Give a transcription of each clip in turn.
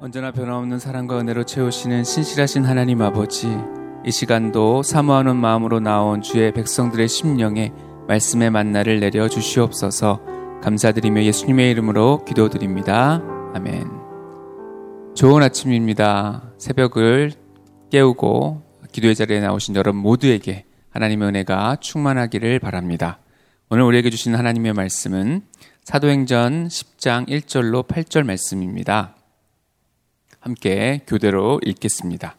언제나 변함없는 사랑과 은혜로 채우시는 신실하신 하나님 아버지, 이 시간도 사모하는 마음으로 나온 주의 백성들의 심령에 말씀의 만나를 내려 주시옵소서 감사드리며 예수님의 이름으로 기도드립니다. 아멘. 좋은 아침입니다. 새벽을 깨우고 기도의 자리에 나오신 여러분 모두에게 하나님의 은혜가 충만하기를 바랍니다. 오늘 우리에게 주신 하나님의 말씀은 사도행전 10장 1절로 8절 말씀입니다. 함께 교대로 읽겠습니다.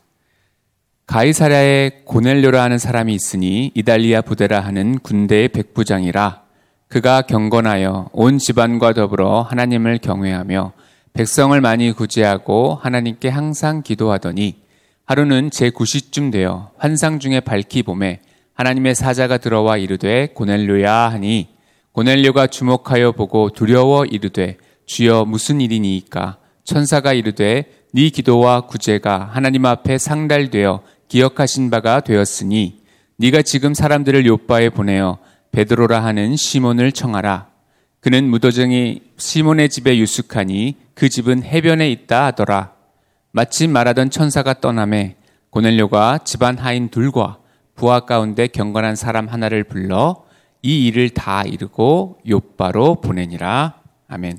가이사랴에 고넬료라 하는 사람이 있으니 이달리아 부대라 하는 군대의 백부장이라 그가 경건하여 온 집안과 더불어 하나님을 경외하며 백성을 많이 구제하고 하나님께 항상 기도하더니 하루는 제9시쯤 되어 환상 중에 밝히 봄에 하나님의 사자가 들어와 이르되 고넬료야 하니 고넬료가 주목하여 보고 두려워 이르되 주여 무슨 일이니이까 천사가 이르되 네 기도와 구제가 하나님 앞에 상달되어 기억하신 바가 되었으니 네가 지금 사람들을 요바에 보내어 베드로라 하는 시몬을 청하라. 그는 무도정이 시몬의 집에 유숙하니 그 집은 해변에 있다 하더라. 마침 말하던 천사가 떠남에 고넬료가 집안 하인 둘과 부하 가운데 경건한 사람 하나를 불러 이 일을 다 이루고 요바로 보내니라. 아멘.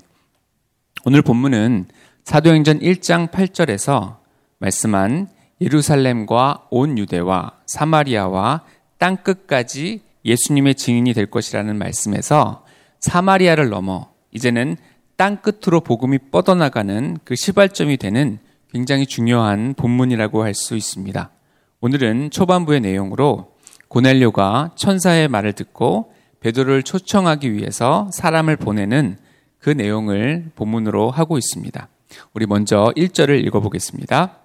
오늘 본문은 사도행전 1장 8절에서 말씀한 예루살렘과 온 유대와 사마리아와 땅 끝까지 예수님의 증인이 될 것이라는 말씀에서 사마리아를 넘어 이제는 땅 끝으로 복음이 뻗어나가는 그 시발점이 되는 굉장히 중요한 본문이라고 할 수 있습니다. 오늘은 초반부의 내용으로 고넬료가 천사의 말을 듣고 베드로를 초청하기 위해서 사람을 보내는 그 내용을 본문으로 하고 있습니다. 우리 먼저 1절을 읽어보겠습니다.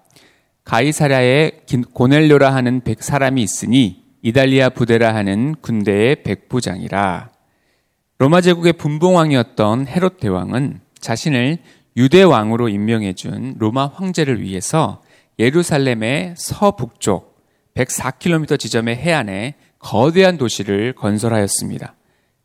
가이사랴에 고넬료라 하는 백 사람이 있으니 이달리아 부대라 하는 군대의 백부장이라. 로마 제국의 분봉왕이었던 헤롯 대왕은 자신을 유대 왕으로 임명해 준 로마 황제를 위해서 예루살렘의 서북쪽 104km 지점의 해안에 거대한 도시를 건설하였습니다.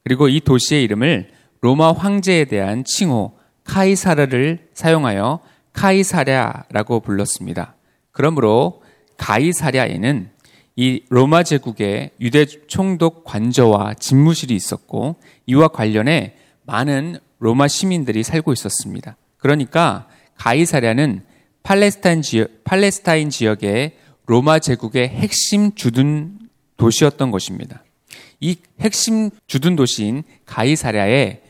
그리고 이 도시의 이름을 로마 황제에 대한 칭호 카이사르를 사용하여 카이사랴라고 불렀습니다. 그러므로 가이사랴에는 이 로마 제국의 유대 총독 관저와 집무실이 있었고 이와 관련해 많은 로마 시민들이 살고 있었습니다. 그러니까 가이사랴는 팔레스타인 지역, 팔레스타인 지역의 로마 제국의 핵심 주둔 도시였던 것입니다. 이 핵심 주둔 도시인 가이사랴에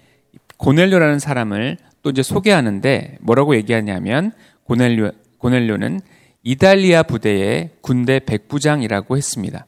고넬료라는 사람을 또 이제 소개하는데 뭐라고 얘기하냐면 고넬료 고넬료는 이달리아 부대의 군대 백부장이라고 했습니다.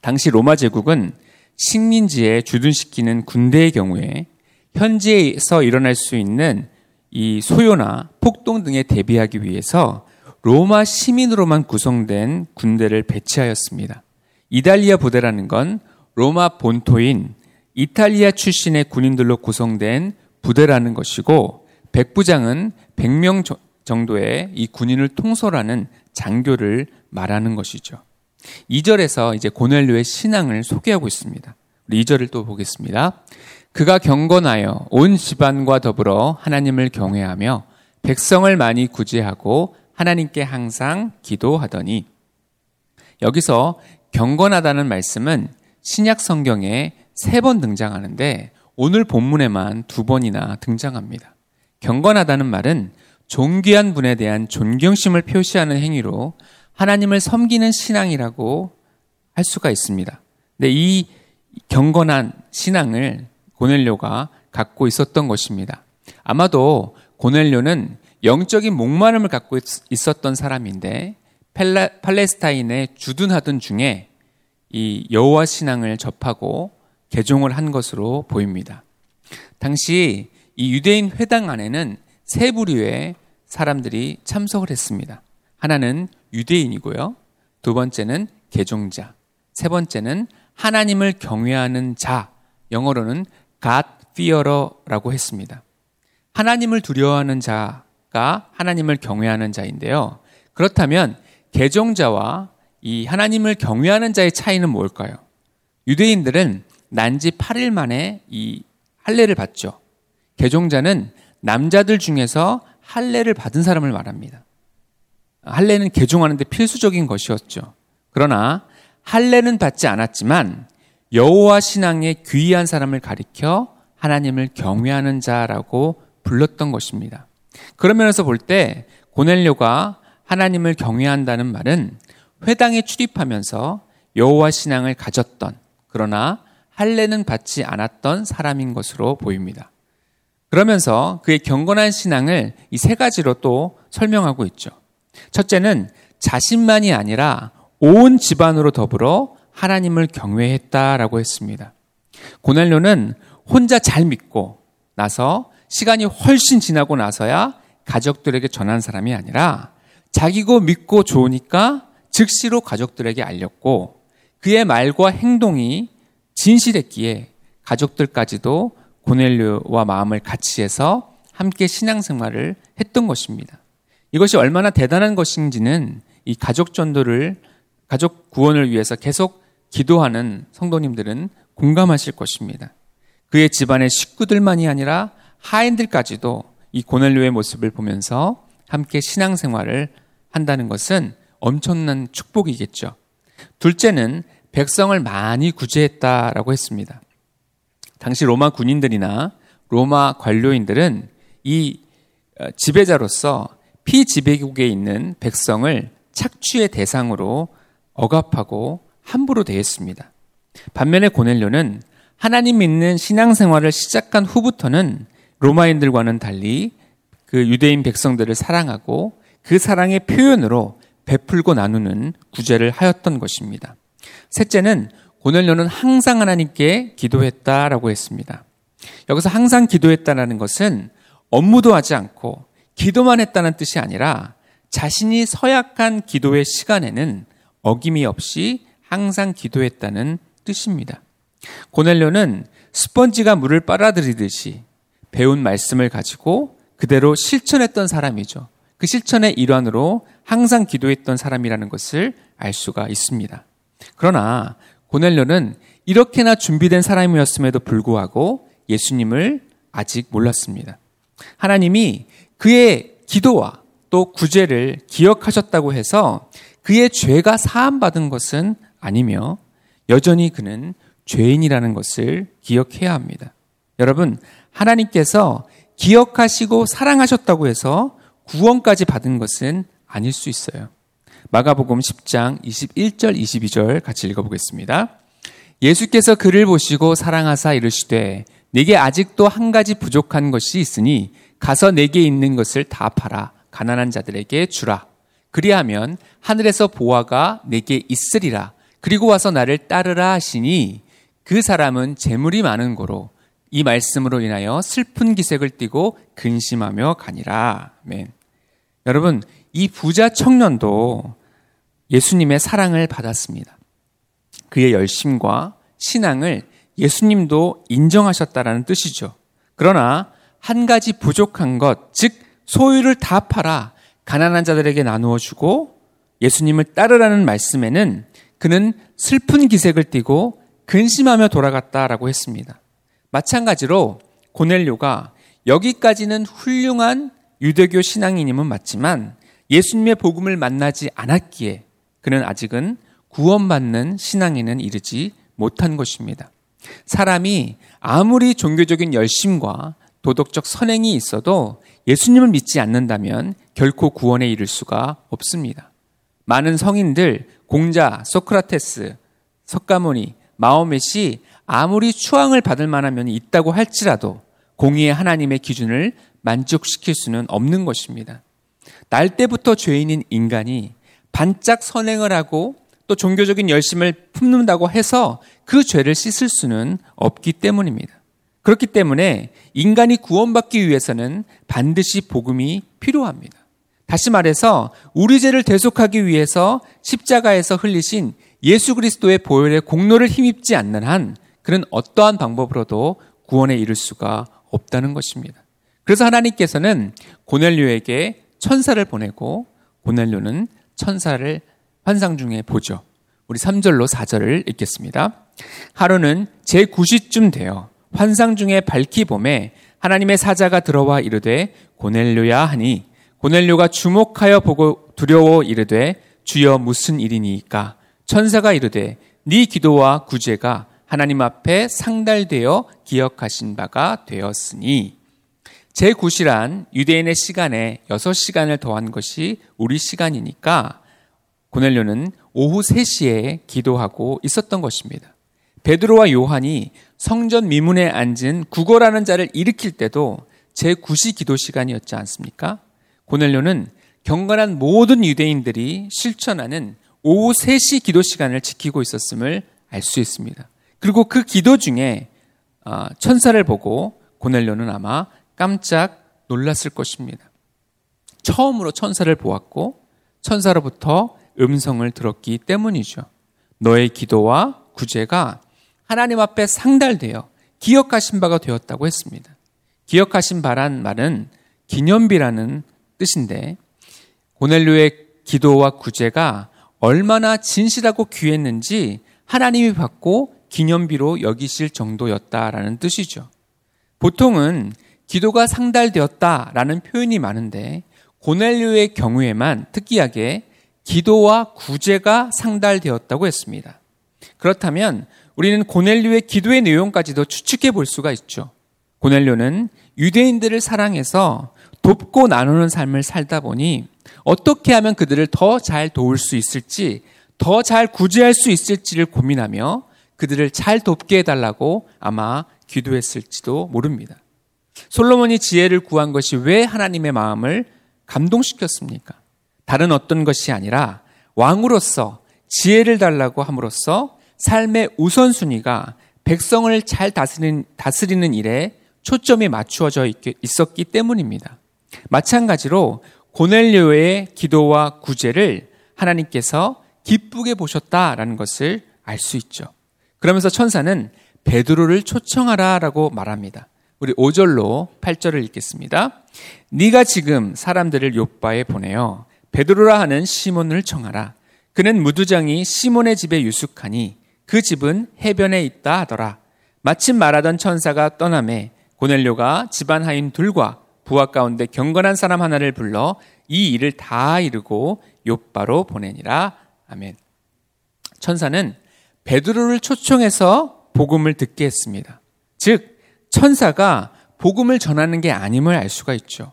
당시 로마 제국은 식민지에 주둔시키는 군대의 경우에 현지에서 일어날 수 있는 이 소요나 폭동 등에 대비하기 위해서 로마 시민으로만 구성된 군대를 배치하였습니다. 이달리아 부대라는 건 로마 본토인 이탈리아 출신의 군인들로 구성된 부대라는 것이고 백부장은 100명 정도의 이 군인을 통솔하는 장교를 말하는 것이죠. 2절에서 이제 고넬료의 신앙을 소개하고 있습니다. 우리 2절을 또 보겠습니다. 그가 경건하여 온 집안과 더불어 하나님을 경외하며 백성을 많이 구제하고 하나님께 항상 기도하더니 여기서 경건하다는 말씀은 신약 성경에 세 번 등장하는데 오늘 본문에만 두 번이나 등장합니다. 경건하다는 말은 존귀한 분에 대한 존경심을 표시하는 행위로 하나님을 섬기는 신앙이라고 할 수가 있습니다. 근데 이 경건한 신앙을 고넬료가 갖고 있었던 것입니다. 아마도 고넬료는 영적인 목마름을 갖고 있었던 사람인데 팔레스타인에 주둔하던 중에 이 여호와 신앙을 접하고 개종을 한 것으로 보입니다. 당시 이 유대인 회당 안에는 세 부류의 사람들이 참석을 했습니다. 하나는 유대인이고요. 두 번째는 개종자. 세 번째는 하나님을 경외하는 자. 영어로는 God fearer라고 했습니다. 하나님을 두려워하는 자가 하나님을 경외하는 자인데요. 그렇다면 개종자와 이 하나님을 경외하는 자의 차이는 뭘까요? 유대인들은 난지 8일 만에 이 할례를 받죠. 개종자는 남자들 중에서 할례를 받은 사람을 말합니다. 할례는 개종하는데 필수적인 것이었죠. 그러나 할례는 받지 않았지만 여호와 신앙에 귀한 사람을 가리켜 하나님을 경외하는 자라고 불렀던 것입니다. 그런 면에서 볼 때 고넬료가 하나님을 경외한다는 말은 회당에 출입하면서 여호와 신앙을 가졌던 그러나 할례는 받지 않았던 사람인 것으로 보입니다. 그러면서 그의 경건한 신앙을 이 세 가지로 또 설명하고 있죠. 첫째는 자신만이 아니라 온 집안으로 더불어 하나님을 경외했다라고 했습니다. 고넬료는 혼자 잘 믿고 나서 시간이 훨씬 지나고 나서야 가족들에게 전한 사람이 아니라 자기고 믿고 좋으니까 즉시로 가족들에게 알렸고 그의 말과 행동이 진실했기에 가족들까지도 고넬료와 마음을 같이 해서 함께 신앙생활을 했던 것입니다. 이것이 얼마나 대단한 것인지는 이 가족 전도를 가족 구원을 위해서 계속 기도하는 성도님들은 공감하실 것입니다. 그의 집안의 식구들만이 아니라 하인들까지도 이 고넬료의 모습을 보면서 함께 신앙생활을 한다는 것은 엄청난 축복이겠죠. 둘째는 백성을 많이 구제했다라고 했습니다. 당시 로마 군인들이나 로마 관료인들은 이 어, 지배자로서 피지배국에 있는 백성을 착취의 대상으로 억압하고 함부로 대했습니다. 반면에 고넬료는 하나님 믿는 신앙생활을 시작한 후부터는 로마인들과는 달리 그 유대인 백성들을 사랑하고 그 사랑의 표현으로 베풀고 나누는 구제를 하였던 것입니다. 셋째는 고넬료는 항상 하나님께 기도했다라고 했습니다. 여기서 항상 기도했다라는 것은 업무도 하지 않고 기도만 했다는 뜻이 아니라 자신이 서약한 기도의 시간에는 어김이 없이 항상 기도했다는 뜻입니다. 고넬료는 스펀지가 물을 빨아들이듯이 배운 말씀을 가지고 그대로 실천했던 사람이죠. 그 실천의 일환으로 항상 기도했던 사람이라는 것을 알 수가 있습니다. 그러나 고넬료는 이렇게나 준비된 사람이었음에도 불구하고 예수님을 아직 몰랐습니다. 하나님이 그의 기도와 또 구제를 기억하셨다고 해서 그의 죄가 사함받은 것은 아니며 여전히 그는 죄인이라는 것을 기억해야 합니다. 여러분, 하나님께서 기억하시고 사랑하셨다고 해서 구원까지 받은 것은 아닐 수 있어요. 마가복음 10장 21절 22절 같이 읽어보겠습니다. 예수께서 그를 보시고 사랑하사 이르시되 네게 아직도 한 가지 부족한 것이 있으니 가서 내게 있는 것을 다 팔아 가난한 자들에게 주라. 그리하면 하늘에서 보화가 내게 있으리라. 그리고 와서 나를 따르라 하시니 그 사람은 재물이 많은 고로 이 말씀으로 인하여 슬픈 기색을 띠고 근심하며 가니라. 아멘. 여러분, 이 부자 청년도 예수님의 사랑을 받았습니다. 그의 열심과 신앙을 예수님도 인정하셨다라는 뜻이죠. 그러나 한 가지 부족한 것, 즉 소유를 다 팔아 가난한 자들에게 나누어 주고 예수님을 따르라는 말씀에는 그는 슬픈 기색을 띠고 근심하며 돌아갔다라고 했습니다. 마찬가지로 고넬료가 여기까지는 훌륭한 유대교 신앙인임은 맞지만 예수님의 복음을 만나지 않았기에 그는 아직은 구원받는 신앙에는 이르지 못한 것입니다. 사람이 아무리 종교적인 열심과 도덕적 선행이 있어도 예수님을 믿지 않는다면 결코 구원에 이를 수가 없습니다. 많은 성인들, 공자, 소크라테스, 석가모니, 마오멧이 아무리 추앙을 받을 만한 면이 있다고 할지라도 공의의 하나님의 기준을 만족시킬 수는 없는 것입니다. 날 때부터 죄인인 인간이 반짝 선행을 하고 또 종교적인 열심을 품는다고 해서 그 죄를 씻을 수는 없기 때문입니다. 그렇기 때문에 인간이 구원받기 위해서는 반드시 복음이 필요합니다. 다시 말해서 우리 죄를 대속하기 위해서 십자가에서 흘리신 예수 그리스도의 보혈의 공로를 힘입지 않는 한 그는 어떠한 방법으로도 구원에 이를 수가 없다는 것입니다. 그래서 하나님께서는 고넬료에게 천사를 보내고 고넬료는 천사를 환상 중에 보죠. 우리 3절로 4절을 읽겠습니다. 하루는 제9시쯤 되어 환상 중에 밝히 봄에 하나님의 사자가 들어와 이르되 고넬료야 하니 고넬료가 주목하여 보고 두려워 이르되 주여 무슨 일이니까 천사가 이르되 네 기도와 구제가 하나님 앞에 상달되어 기억하신 바가 되었으니 제9시란 유대인의 시간에 6시간을 더한 것이 우리 시간이니까 고넬료는 오후 3시에 기도하고 있었던 것입니다. 베드로와 요한이 성전 미문에 앉은 구걸하는 자를 일으킬 때도 제9시 기도 시간이었지 않습니까? 고넬료는 경건한 모든 유대인들이 실천하는 오후 3시 기도 시간을 지키고 있었음을 알 수 있습니다. 그리고 그 기도 중에 아, 천사를 보고 고넬료는 아마 깜짝 놀랐을 것입니다. 처음으로 천사를 보았고 천사로부터 음성을 들었기 때문이죠. 너의 기도와 구제가 하나님 앞에 상달되어 기억하신 바가 되었다고 했습니다. 기억하신 바란 말은 기념비라는 뜻인데 고넬료의 기도와 구제가 얼마나 진실하고 귀했는지 하나님이 받고 기념비로 여기실 정도였다라는 뜻이죠. 보통은 기도가 상달되었다라는 표현이 많은데 고넬료의 경우에만 특이하게 기도와 구제가 상달되었다고 했습니다. 그렇다면 우리는 고넬료의 기도의 내용까지도 추측해 볼 수가 있죠. 고넬료는 유대인들을 사랑해서 돕고 나누는 삶을 살다 보니 어떻게 하면 그들을 더 잘 도울 수 있을지, 더 잘 구제할 수 있을지를 고민하며 그들을 잘 돕게 해달라고 아마 기도했을지도 모릅니다. 솔로몬이 지혜를 구한 것이 왜 하나님의 마음을 감동시켰습니까? 다른 어떤 것이 아니라 왕으로서 지혜를 달라고 함으로써 삶의 우선순위가 백성을 잘 다스리는, 다스리는 일에 초점이 맞추어져 있었기 때문입니다. 마찬가지로 고넬료의 기도와 구제를 하나님께서 기쁘게 보셨다라는 것을 알 수 있죠. 그러면서 천사는 베드로를 초청하라라고 말합니다. 우리 5절로 8절을 읽겠습니다. 네가 지금 사람들을 요바에 보내어 베드로라 하는 시몬을 청하라. 그는 무두장이 시몬의 집에 유숙하니 그 집은 해변에 있다 하더라. 마침 말하던 천사가 떠남에 고넬료가 집안 하인 둘과 부하 가운데 경건한 사람 하나를 불러 이 일을 다 이루고 요바로 보내니라. 아멘. 천사는 베드로를 초청해서 복음을 듣게 했습니다. 즉 천사가 복음을 전하는 게 아님을 알 수가 있죠.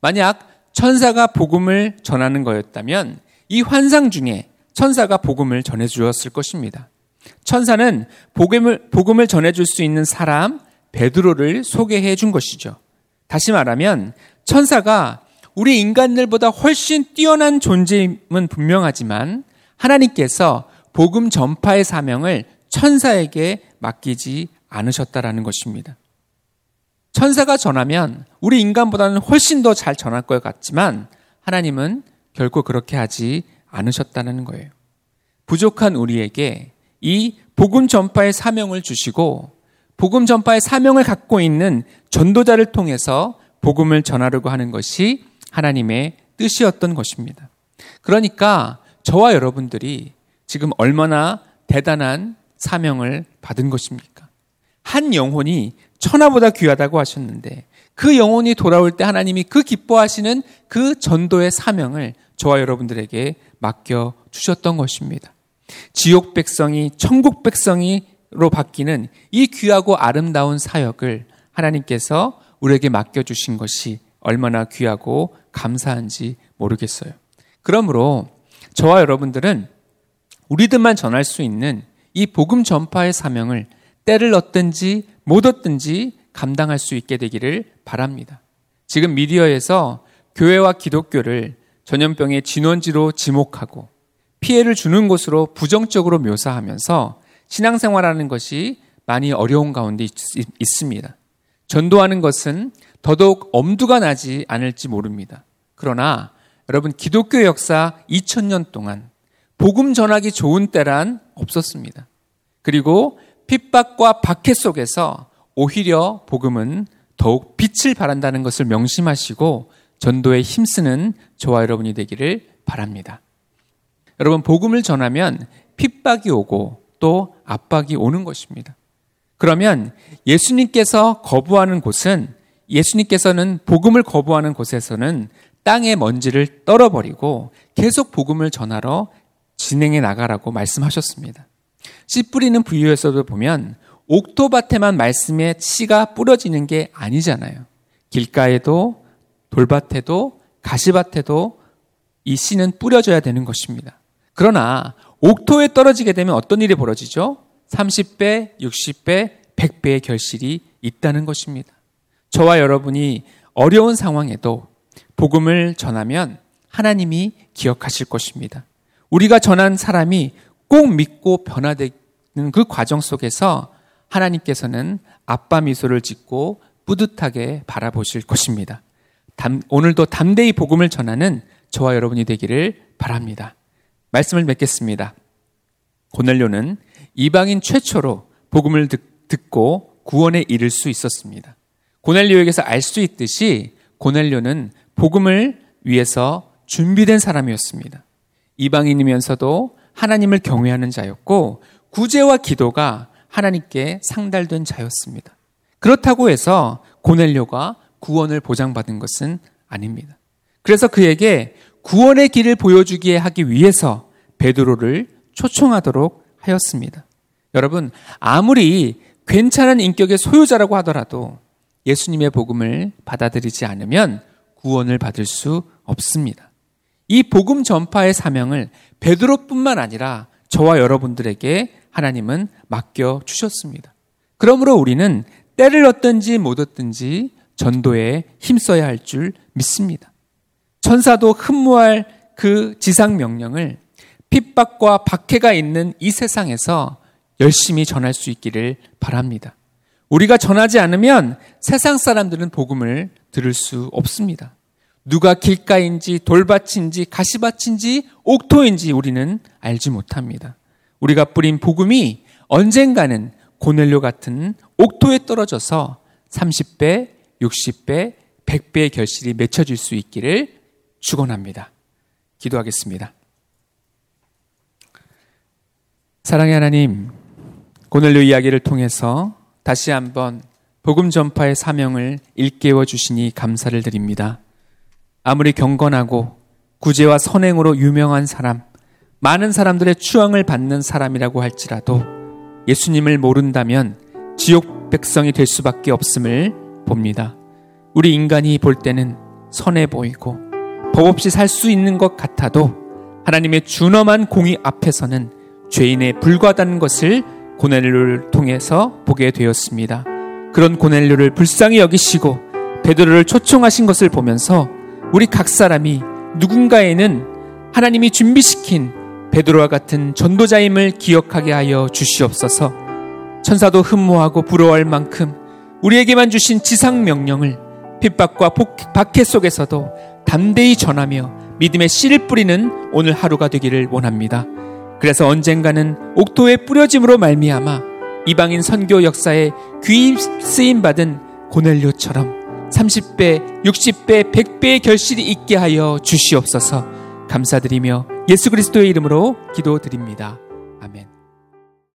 만약 천사가 복음을 전하는 거였다면 이 환상 중에 천사가 복음을 전해 주었을 것입니다. 천사는 복음을, 복음을 전해 줄 수 있는 사람 베드로를 소개해 준 것이죠. 다시 말하면 천사가 우리 인간들보다 훨씬 뛰어난 존재임은 분명하지만 하나님께서 복음 전파의 사명을 천사에게 맡기지 않으셨다라는 것입니다. 천사가 전하면 우리 인간보다는 훨씬 더 잘 전할 것 같지만 하나님은 결코 그렇게 하지 않으셨다는 거예요. 부족한 우리에게 이 복음 전파의 사명을 주시고 복음 전파의 사명을 갖고 있는 전도자를 통해서 복음을 전하려고 하는 것이 하나님의 뜻이었던 것입니다. 그러니까 저와 여러분들이 지금 얼마나 대단한 사명을 받은 것입니까? 한 영혼이 천하보다 귀하다고 하셨는데 그 영혼이 돌아올 때 하나님이 그 기뻐하시는 그 전도의 사명을 저와 여러분들에게 맡겨 주셨던 것입니다. 지옥 백성이 천국 백성이로 바뀌는 이 귀하고 아름다운 사역을 하나님께서 우리에게 맡겨 주신 것이 얼마나 귀하고 감사한지 모르겠어요. 그러므로 저와 여러분들은 우리들만 전할 수 있는 이 복음 전파의 사명을 때를 얻든지 못 얻든지 감당할 수 있게 되기를 바랍니다. 지금 미디어에서 교회와 기독교를 전염병의 진원지로 지목하고 피해를 주는 곳으로 부정적으로 묘사하면서 신앙생활하는 것이 많이 어려운 가운데 있, 습니다 전도하는 것은 더더욱 엄두가 나지 않을지 모릅니다. 그러나 여러분 기독교 역사 2000년 동안 복음 전하기 좋은 때란 없었습니다. 그리고 핍박과 박해 속에서 오히려 복음은 더욱 빛을 발한다는 것을 명심하시고 전도에 힘쓰는 저와 여러분이 되기를 바랍니다. 여러분, 복음을 전하면 핍박이 오고 또 압박이 오는 것입니다. 그러면 예수님께서 거부하는 곳은 예수님께서는 복음을 거부하는 곳에서는 땅의 먼지를 떨어버리고 계속 복음을 전하러 진행해 나가라고 말씀하셨습니다. 씨 뿌리는 부유에서도 보면 옥토밭에만 말씀의 씨가 뿌려지는 게 아니잖아요. 길가에도 돌밭에도 가시밭에도 이 씨는 뿌려져야 되는 것입니다. 그러나 옥토에 떨어지게 되면 어떤 일이 벌어지죠? 30배, 60배, 100배의 결실이 있다는 것입니다. 저와 여러분이 어려운 상황에도 복음을 전하면 하나님이 기억하실 것입니다. 우리가 전한 사람이 꼭 믿고 변화되는 그 과정 속에서 하나님께서는 아빠 미소를 짓고 뿌듯하게 바라보실 것입니다. 담, 오늘도 담대히 복음을 전하는 저와 여러분이 되기를 바랍니다. 말씀을 맺겠습니다. 고넬료는 이방인 최초로 복음을 듣, 듣고 구원에 이를 수 있었습니다. 고넬료에게서 알 수 있듯이 고넬료는 복음을 위해서 준비된 사람이었습니다. 이방인이면서도 하나님을 경외하는 자였고 구제와 기도가 하나님께 상달된 자였습니다. 그렇다고 해서 고넬료가 구원을 보장받은 것은 아닙니다. 그래서 그에게 구원의 길을 보여주기에 하기 위해서 베드로를 초청하도록 하였습니다. 여러분, 아무리 괜찮은 인격의 소유자라고 하더라도 예수님의 복음을 받아들이지 않으면 구원을 받을 수 없습니다. 이 복음 전파의 사명을 베드로뿐만 아니라 저와 여러분들에게 하나님은 맡겨 주셨습니다. 그러므로 우리는 때를 얻든지 못 얻든지 전도에 힘써야 할 줄 믿습니다. 천사도 흠모할 그 지상 명령을 핍박과 박해가 있는 이 세상에서 열심히 전할 수 있기를 바랍니다. 우리가 전하지 않으면 세상 사람들은 복음을 들을 수 없습니다. 누가 길가인지 돌밭인지 가시밭인지 옥토인지 우리는 알지 못합니다. 우리가 뿌린 복음이 언젠가는 고넬료 같은 옥토에 떨어져서 30배, 60배, 100배의 결실이 맺혀질 수 있기를 축원합니다. 기도하겠습니다. 사랑의 하나님, 고넬료 이야기를 통해서 다시 한번 복음 전파의 사명을 일깨워 주시니 감사를 드립니다. 아무리 경건하고 구제와 선행으로 유명한 사람, 많은 사람들의 추앙을 받는 사람이라고 할지라도 예수님을 모른다면 지옥 백성이 될 수밖에 없음을 봅니다. 우리 인간이 볼 때는 선해 보이고 법 없이 살 수 있는 것 같아도 하나님의 준엄한 공의 앞에서는 죄인에 불과하다는 것을 고넬료를 통해서 보게 되었습니다. 그런 고넬료를 불쌍히 여기시고 베드로를 초청하신 것을 보면서 우리 각 사람이 누군가에는 하나님이 준비시킨 베드로와 같은 전도자임을 기억하게 하여 주시옵소서. 천사도 흠모하고 부러워할 만큼 우리에게만 주신 지상 명령을 핍박과 박해 속에서도 담대히 전하며 믿음의 씨를 뿌리는 오늘 하루가 되기를 원합니다. 그래서 언젠가는 옥토에 뿌려짐으로 말미암아 이방인 선교 역사에 귀 쓰임 받은 고넬료처럼 30배, 60배, 100배의 결실이 있게 하여 주시옵소서. 감사드리며 예수 그리스도의 이름으로 기도드립니다.